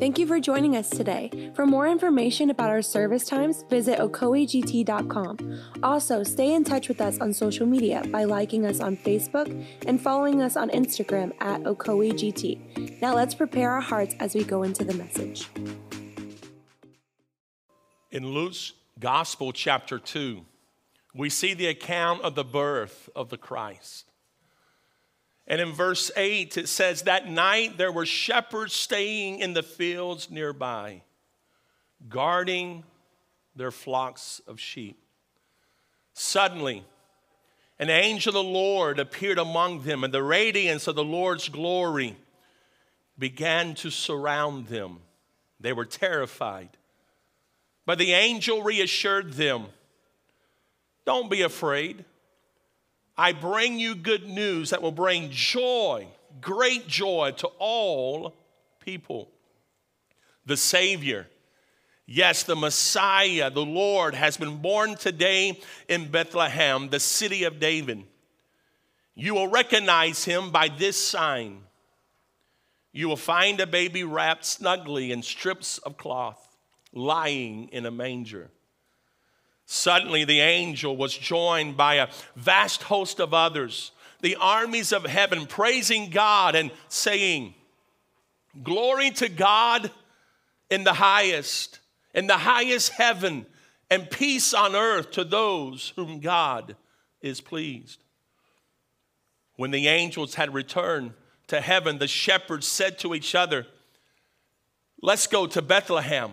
Thank you for joining us today. For more information about our service times, visit ocoeegt.com. Also, stay in touch with us on social media by liking us on Facebook and following us on Instagram at ocoegt. Now let's prepare our hearts as we go into the message. In Luke's Gospel, chapter 2, we see the account of the birth of the Christ. And in verse 8, it says, That night there were shepherds staying in the fields nearby, guarding their flocks of sheep. Suddenly, an angel of the Lord appeared among them, and the radiance of the Lord's glory began to surround them. They were terrified. But the angel reassured them Don't be afraid. I bring you good news that will bring joy, great joy to all people. The Savior, yes, the Messiah, the Lord, has been born today in Bethlehem, the city of David. You will recognize him by this sign. You will find a baby wrapped snugly in strips of cloth, lying in a manger. Suddenly, the angel was joined by a vast host of others, the armies of heaven, praising God and saying, Glory to God in the highest, in the highest heaven, and peace on earth to those whom God is pleased. When the angels had returned to heaven, the shepherds said to each other, Let's go to Bethlehem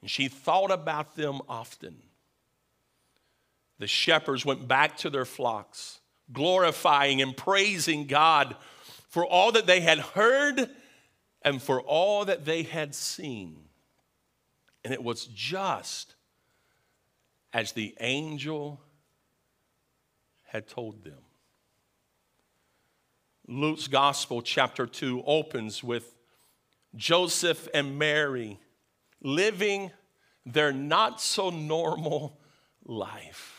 and she thought about them often. The shepherds went back to their flocks, glorifying and praising God for all that they had heard and for all that they had seen. And it was just as the angel had told them. Luke's Gospel, chapter 2, opens with Joseph and Mary living their not so normal life.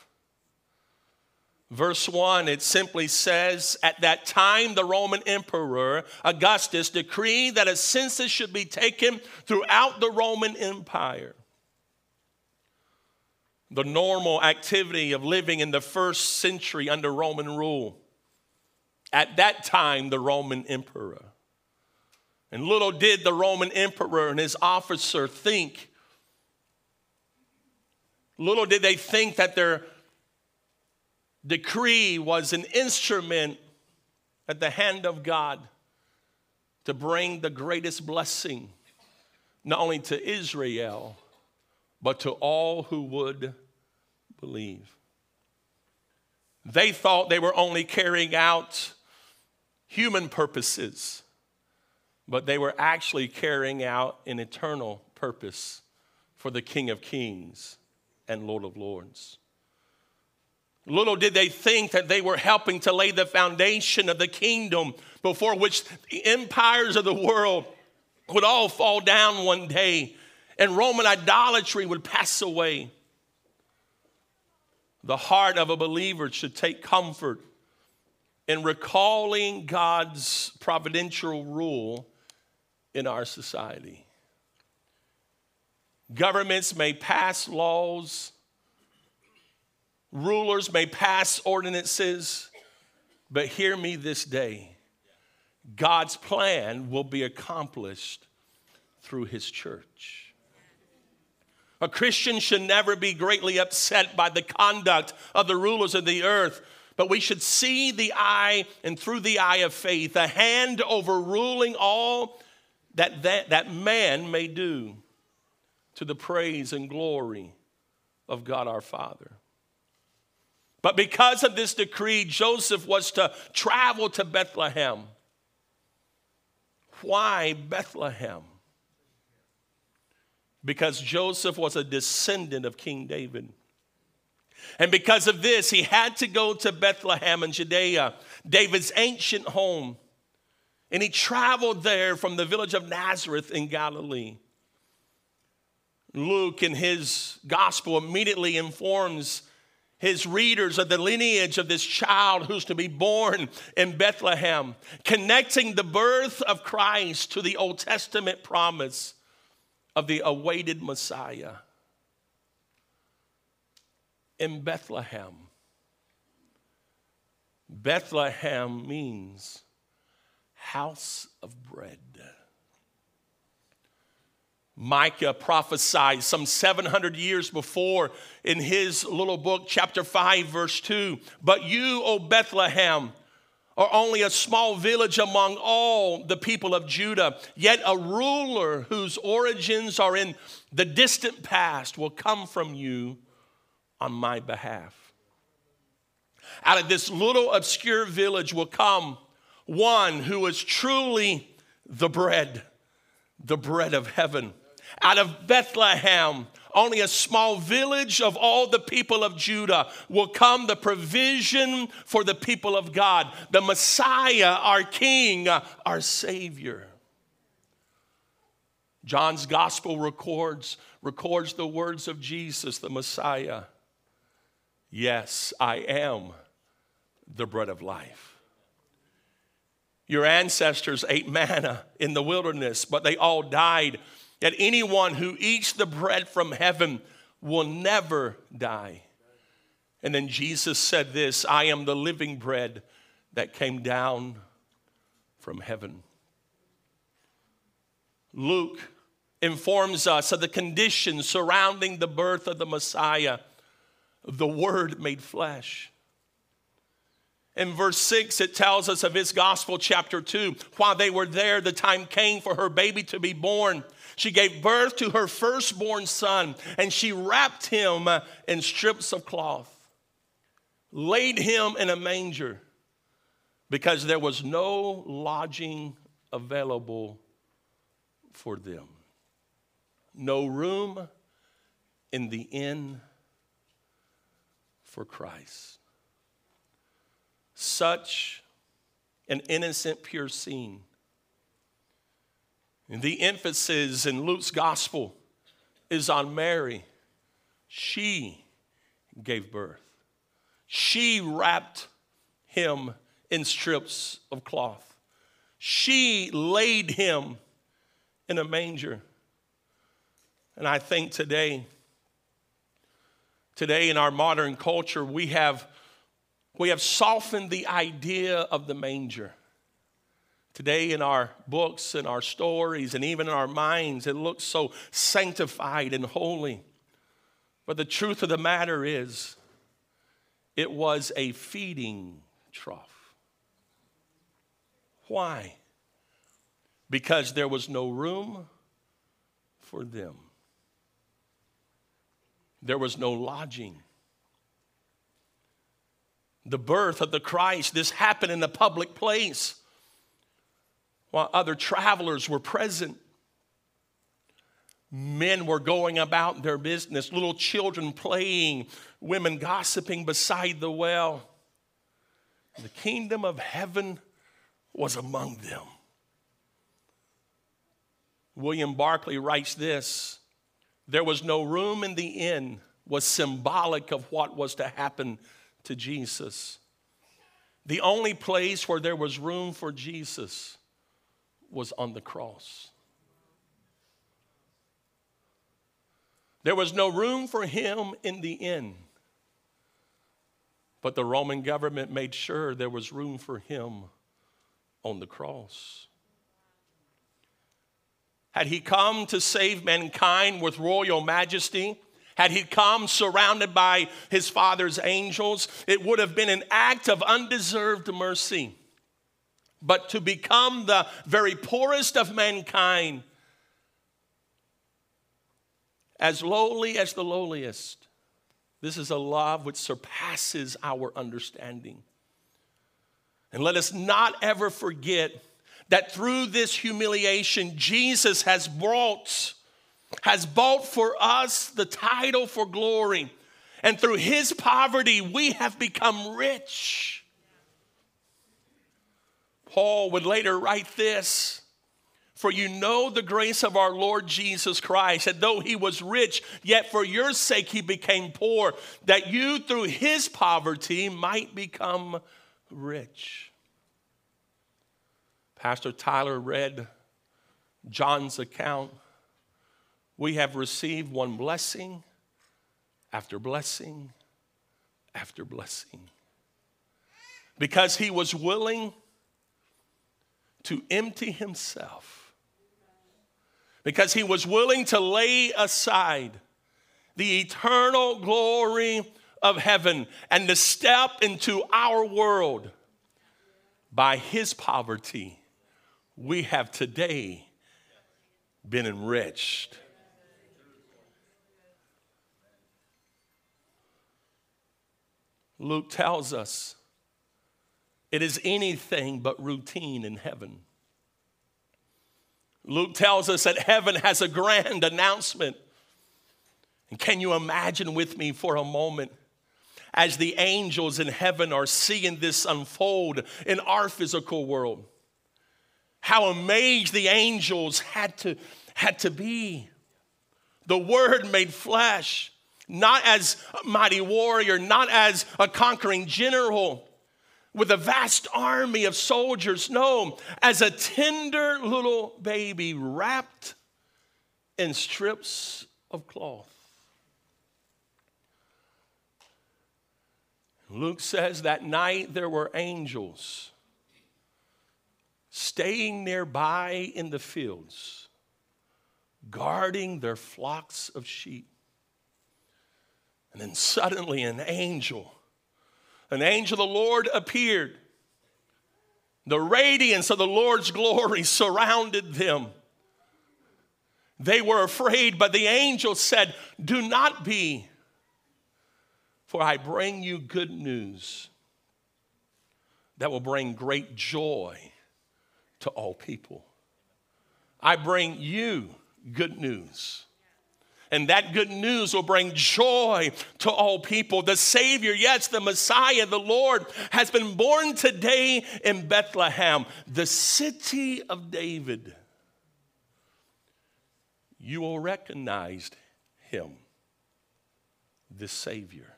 Verse 1, it simply says, At that time, the Roman Emperor Augustus decreed that a census should be taken throughout the Roman Empire. The normal activity of living in the first century under Roman rule. At that time, the Roman Emperor. And little did the Roman emperor and his officer think, little did they think that their decree was an instrument at the hand of God to bring the greatest blessing, not only to Israel, but to all who would believe. They thought they were only carrying out human purposes but they were actually carrying out an eternal purpose for the King of Kings and Lord of Lords. Little did they think that they were helping to lay the foundation of the kingdom before which the empires of the world would all fall down one day and Roman idolatry would pass away. The heart of a believer should take comfort in recalling God's providential rule in our society. Governments may pass laws, rulers may pass ordinances, but hear me this day God's plan will be accomplished through His church. A Christian should never be greatly upset by the conduct of the rulers of the earth, but we should see the eye and through the eye of faith, a hand overruling all that, that, that man may do to the praise and glory of God our Father. But because of this decree, Joseph was to travel to Bethlehem. Why Bethlehem? because Joseph was a descendant of King David. And because of this, he had to go to Bethlehem in Judea, David's ancient home. And he traveled there from the village of Nazareth in Galilee. Luke, in his gospel, immediately informs his readers of the lineage of this child who's to be born in Bethlehem, connecting the birth of Christ to the Old Testament promise of the awaited Messiah in Bethlehem. Bethlehem means house of bread. Micah prophesied some 700 years before in his little book, chapter 5, verse 2. But you, O Bethlehem, are only a small village among all the people of Judah, yet a ruler whose origins are in the distant past will come from you on my behalf. Out of this little obscure village will come one who is truly the bread, the bread of heaven out of Bethlehem, only a small village of all the people of Judah, will come the provision for the people of God, the Messiah, our King, our Savior. John's gospel records, records the words of Jesus, the Messiah. Yes, I am the bread of life. Your ancestors ate manna in the wilderness, but they all died that anyone who eats the bread from heaven will never die. And then Jesus said this I am the living bread that came down from heaven. Luke informs us of the conditions surrounding the birth of the Messiah, the Word made flesh. In verse 6, it tells us of his gospel, chapter 2. While they were there, the time came for her baby to be born. She gave birth to her firstborn son, and she wrapped him in strips of cloth, laid him in a manger, because there was no lodging available for them. No room in the inn for Christ. Such an innocent, pure scene the emphasis in Luke's gospel is on Mary. She gave birth, she wrapped him in strips of cloth, she laid him in a manger. And I think today, today in our modern culture, we have, we have softened the idea of the manger. Today, in our books and our stories, and even in our minds, it looks so sanctified and holy. But the truth of the matter is, it was a feeding trough. Why? Because there was no room for them, there was no lodging. The birth of the Christ, this happened in a public place while other travelers were present. Men were going about their business, little children playing, women gossiping beside the well. The kingdom of heaven was among them. William Barclay writes this There was no room in the inn, was symbolic of what was to happen to Jesus. The only place where there was room for Jesus was on the cross. There was no room for him in the inn, but the Roman government made sure there was room for him on the cross. Had he come to save mankind with royal majesty, had he come surrounded by his father's angels, it would have been an act of undeserved mercy but to become the very poorest of mankind, as lowly as the lowliest. This is a love which surpasses our understanding. And let us not ever forget that through this humiliation, Jesus has brought has bought for us the title for glory. And through his poverty, we have become rich. Paul would later write this For you know the grace of our Lord Jesus Christ, and though he was rich, yet for your sake he became poor, that you through his poverty might become rich. Pastor Tyler read John's account. We have received one blessing after blessing after blessing. Because he was willing to empty himself, because he was willing to lay aside the eternal glory of heaven and to step into our world by his poverty, we have today been enriched. Luke tells us it is anything but routine in heaven. Luke tells us that heaven has a grand announcement. And can you imagine with me for a moment as the angels in heaven are seeing this unfold in our physical world? How amazed the angels had to, had to be. The Word made flesh not as a mighty warrior, not as a conquering general with a vast army of soldiers. No, as a tender little baby wrapped in strips of cloth. Luke says that night there were angels staying nearby in the fields, guarding their flocks of sheep. And then suddenly an angel, an angel of the Lord appeared. The radiance of the Lord's glory surrounded them. They were afraid, but the angel said, Do not be, for I bring you good news that will bring great joy to all people. I bring you good news and that good news will bring joy to all people. The Savior, yes, the Messiah, the Lord, has been born today in Bethlehem, the city of David. You will recognize him, the Savior.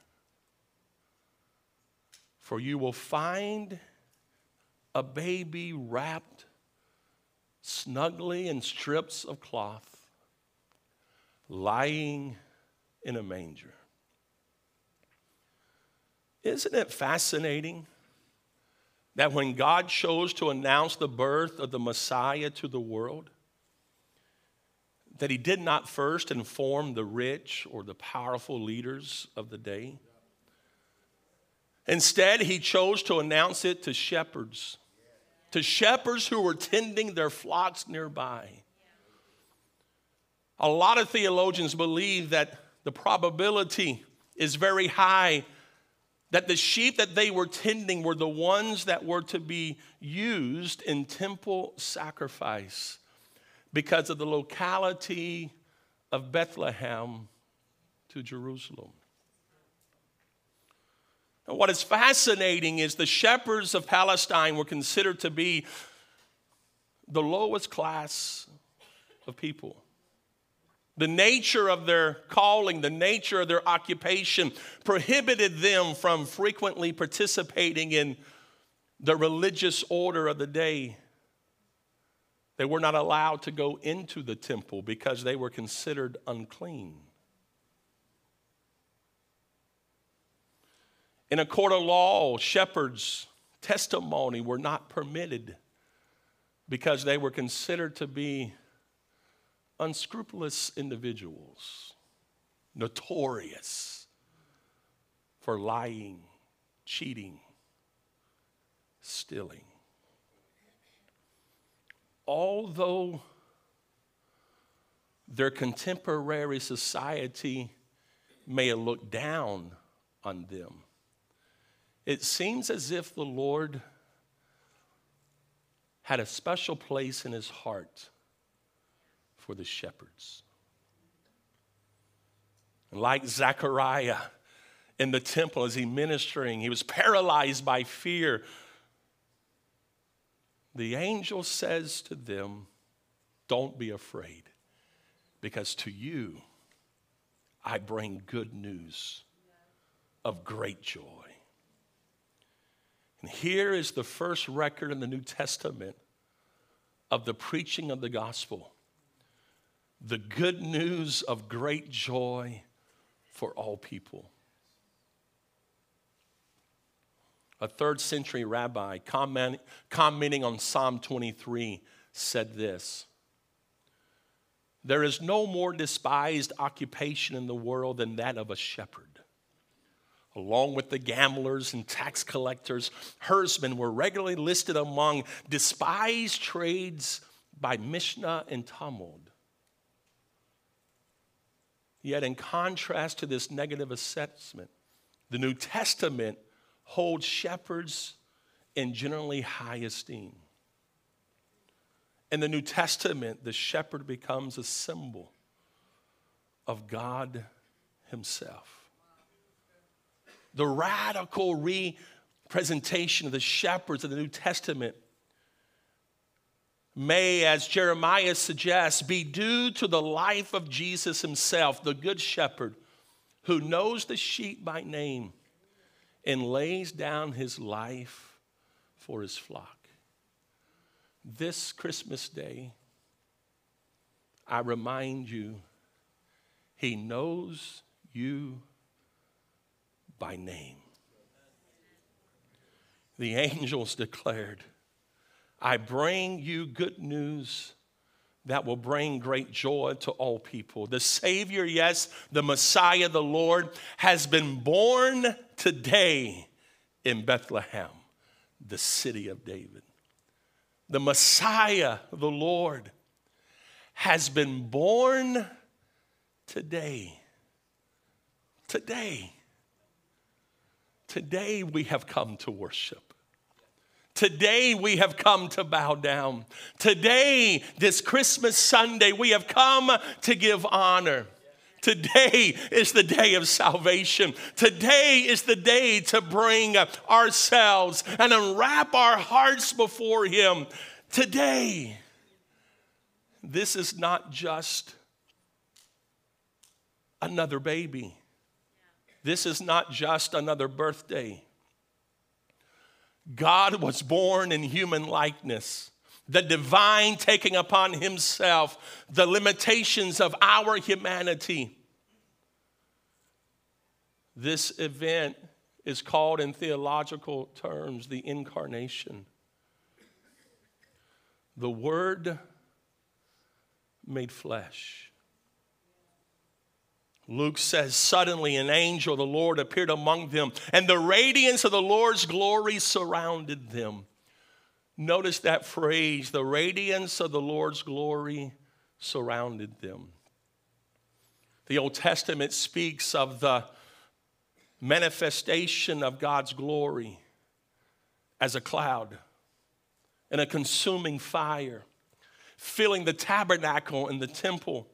For you will find a baby wrapped snugly in strips of cloth lying in a manger. Isn't it fascinating that when God chose to announce the birth of the Messiah to the world, that he did not first inform the rich or the powerful leaders of the day? Instead, he chose to announce it to shepherds, to shepherds who were tending their flocks nearby. A lot of theologians believe that the probability is very high that the sheep that they were tending were the ones that were to be used in temple sacrifice because of the locality of Bethlehem to Jerusalem. And what is fascinating is the shepherds of Palestine were considered to be the lowest class of people. The nature of their calling, the nature of their occupation prohibited them from frequently participating in the religious order of the day. They were not allowed to go into the temple because they were considered unclean. In a court of law, shepherds' testimony were not permitted because they were considered to be unscrupulous individuals, notorious for lying, cheating, stealing. Although their contemporary society may have looked down on them, it seems as if the Lord had a special place in his heart for the shepherds. Like Zechariah in the temple as he ministering, he was paralyzed by fear. The angel says to them, Don't be afraid, because to you I bring good news of great joy. And here is the first record in the New Testament of the preaching of the gospel the good news of great joy for all people. A third century rabbi comment, commenting on Psalm 23 said this There is no more despised occupation in the world than that of a shepherd. Along with the gamblers and tax collectors, herdsmen were regularly listed among despised trades by Mishnah and Talmud. Yet, in contrast to this negative assessment, the New Testament holds shepherds in generally high esteem. In the New Testament, the shepherd becomes a symbol of God Himself the radical representation of the shepherds of the New Testament may, as Jeremias suggests, be due to the life of Jesus himself, the Good Shepherd, who knows the sheep by name and lays down his life for his flock. This Christmas day, I remind you, he knows you by name. The angels declared, I bring you good news that will bring great joy to all people. The Savior, yes, the Messiah, the Lord, has been born today in Bethlehem, the city of David. The Messiah, the Lord, has been born today. Today. Today we have come to worship. Today we have come to bow down. Today, this Christmas Sunday, we have come to give honor. Today is the day of salvation. Today is the day to bring ourselves and unwrap our hearts before Him. Today, this is not just another baby. This is not just another birthday. God was born in human likeness, the divine taking upon himself the limitations of our humanity. This event is called in theological terms the incarnation. The Word made flesh. Luke says, Suddenly an angel the Lord appeared among them, and the radiance of the Lord's glory surrounded them. Notice that phrase the radiance of the Lord's glory surrounded them. The Old Testament speaks of the manifestation of God's glory as a cloud and a consuming fire, filling the tabernacle and the temple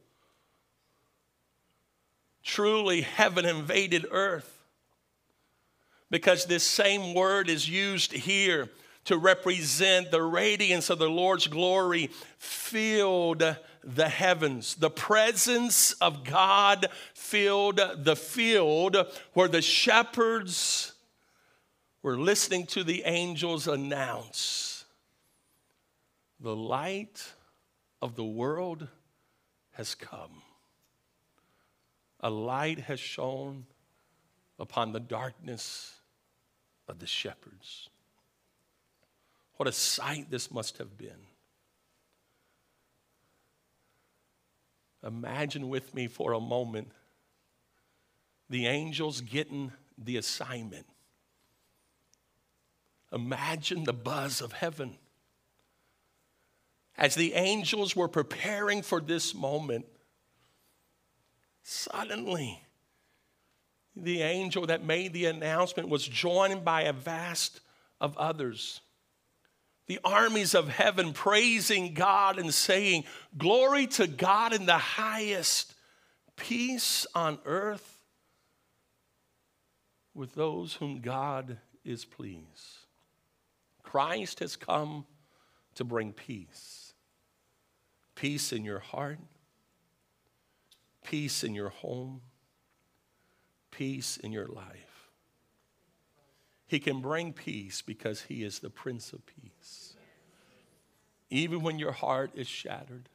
Truly, heaven invaded earth. Because this same word is used here to represent the radiance of the Lord's glory filled the heavens. The presence of God filled the field where the shepherds were listening to the angels announce the light of the world has come a light has shone upon the darkness of the shepherds. What a sight this must have been. Imagine with me for a moment the angels getting the assignment. Imagine the buzz of heaven. As the angels were preparing for this moment, Suddenly, the angel that made the announcement was joined by a vast of others. The armies of heaven praising God and saying, Glory to God in the highest, peace on earth with those whom God is pleased. Christ has come to bring peace. Peace in your heart, peace in your home, peace in your life. He can bring peace because He is the Prince of Peace. Even when your heart is shattered,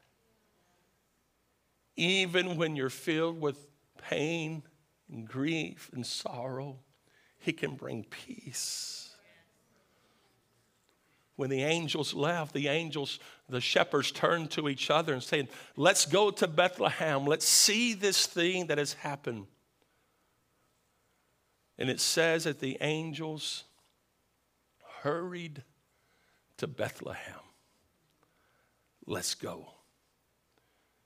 even when you're filled with pain and grief and sorrow, He can bring peace. When the angels left, the angels, the shepherds turned to each other and said, Let's go to Bethlehem. Let's see this thing that has happened. And it says that the angels hurried to Bethlehem. Let's go.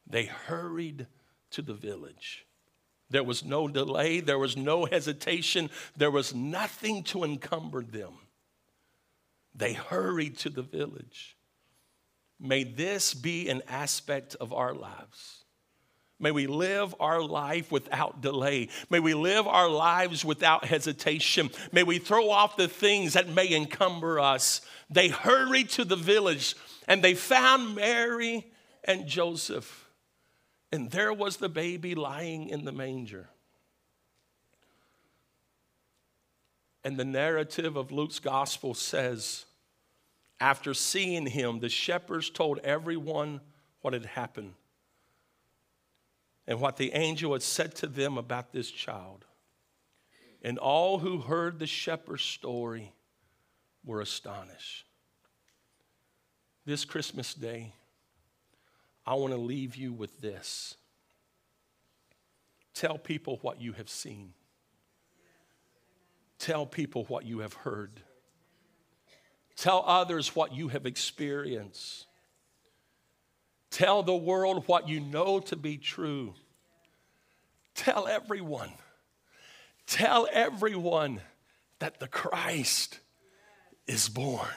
They hurried to the village. There was no delay, there was no hesitation, there was nothing to encumber them. They hurried to the village. May this be an aspect of our lives. May we live our life without delay. May we live our lives without hesitation. May we throw off the things that may encumber us. They hurried to the village and they found Mary and Joseph. And there was the baby lying in the manger. And the narrative of Luke's gospel says, after seeing him, the shepherds told everyone what had happened and what the angel had said to them about this child. And all who heard the shepherd's story were astonished. This Christmas day, I want to leave you with this. Tell people what you have seen. Tell people what you have heard. Tell others what you have experienced. Tell the world what you know to be true. Tell everyone. Tell everyone that the Christ is born,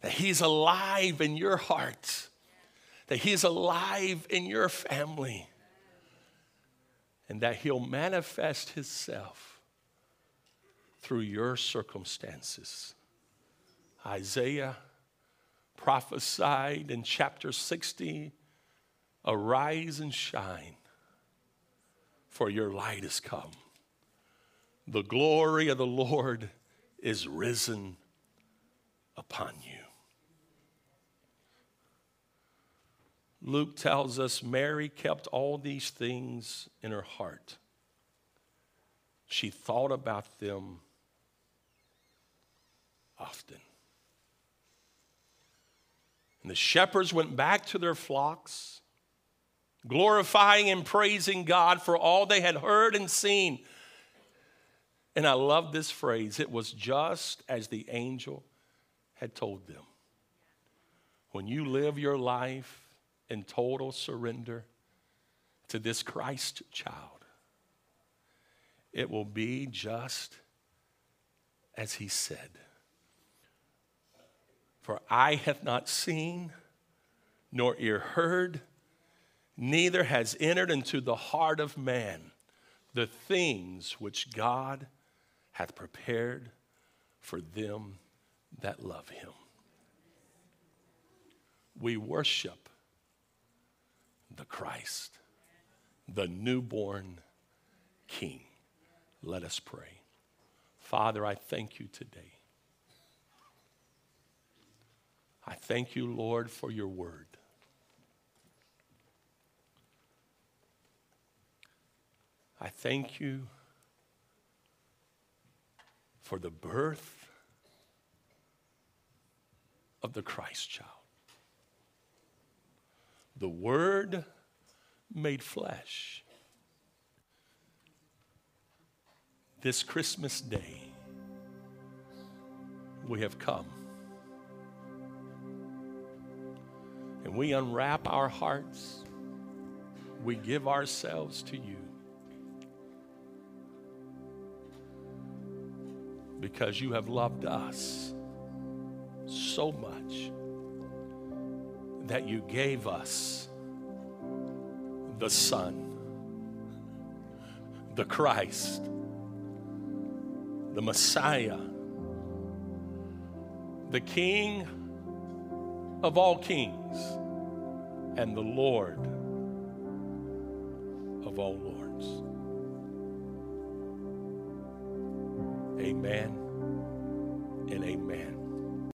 that He's alive in your heart, that He's alive in your family, and that He'll manifest Himself through your circumstances. Isaiah prophesied in chapter 60 Arise and shine, for your light is come. The glory of the Lord is risen upon you. Luke tells us Mary kept all these things in her heart. She thought about them often. And the shepherds went back to their flocks, glorifying and praising God for all they had heard and seen. And I love this phrase it was just as the angel had told them. When you live your life in total surrender to this Christ child, it will be just as he said. For eye hath not seen, nor ear heard, neither has entered into the heart of man the things which God hath prepared for them that love him. We worship the Christ, the newborn King. Let us pray. Father, I thank you today I thank you, Lord, for your word. I thank you for the birth of the Christ child. The Word made flesh. This Christmas day, we have come and we unwrap our hearts, we give ourselves to you. Because you have loved us so much that you gave us the Son. the Christ, the Messiah, the King of all kings, and the Lord of all lords. Amen amen.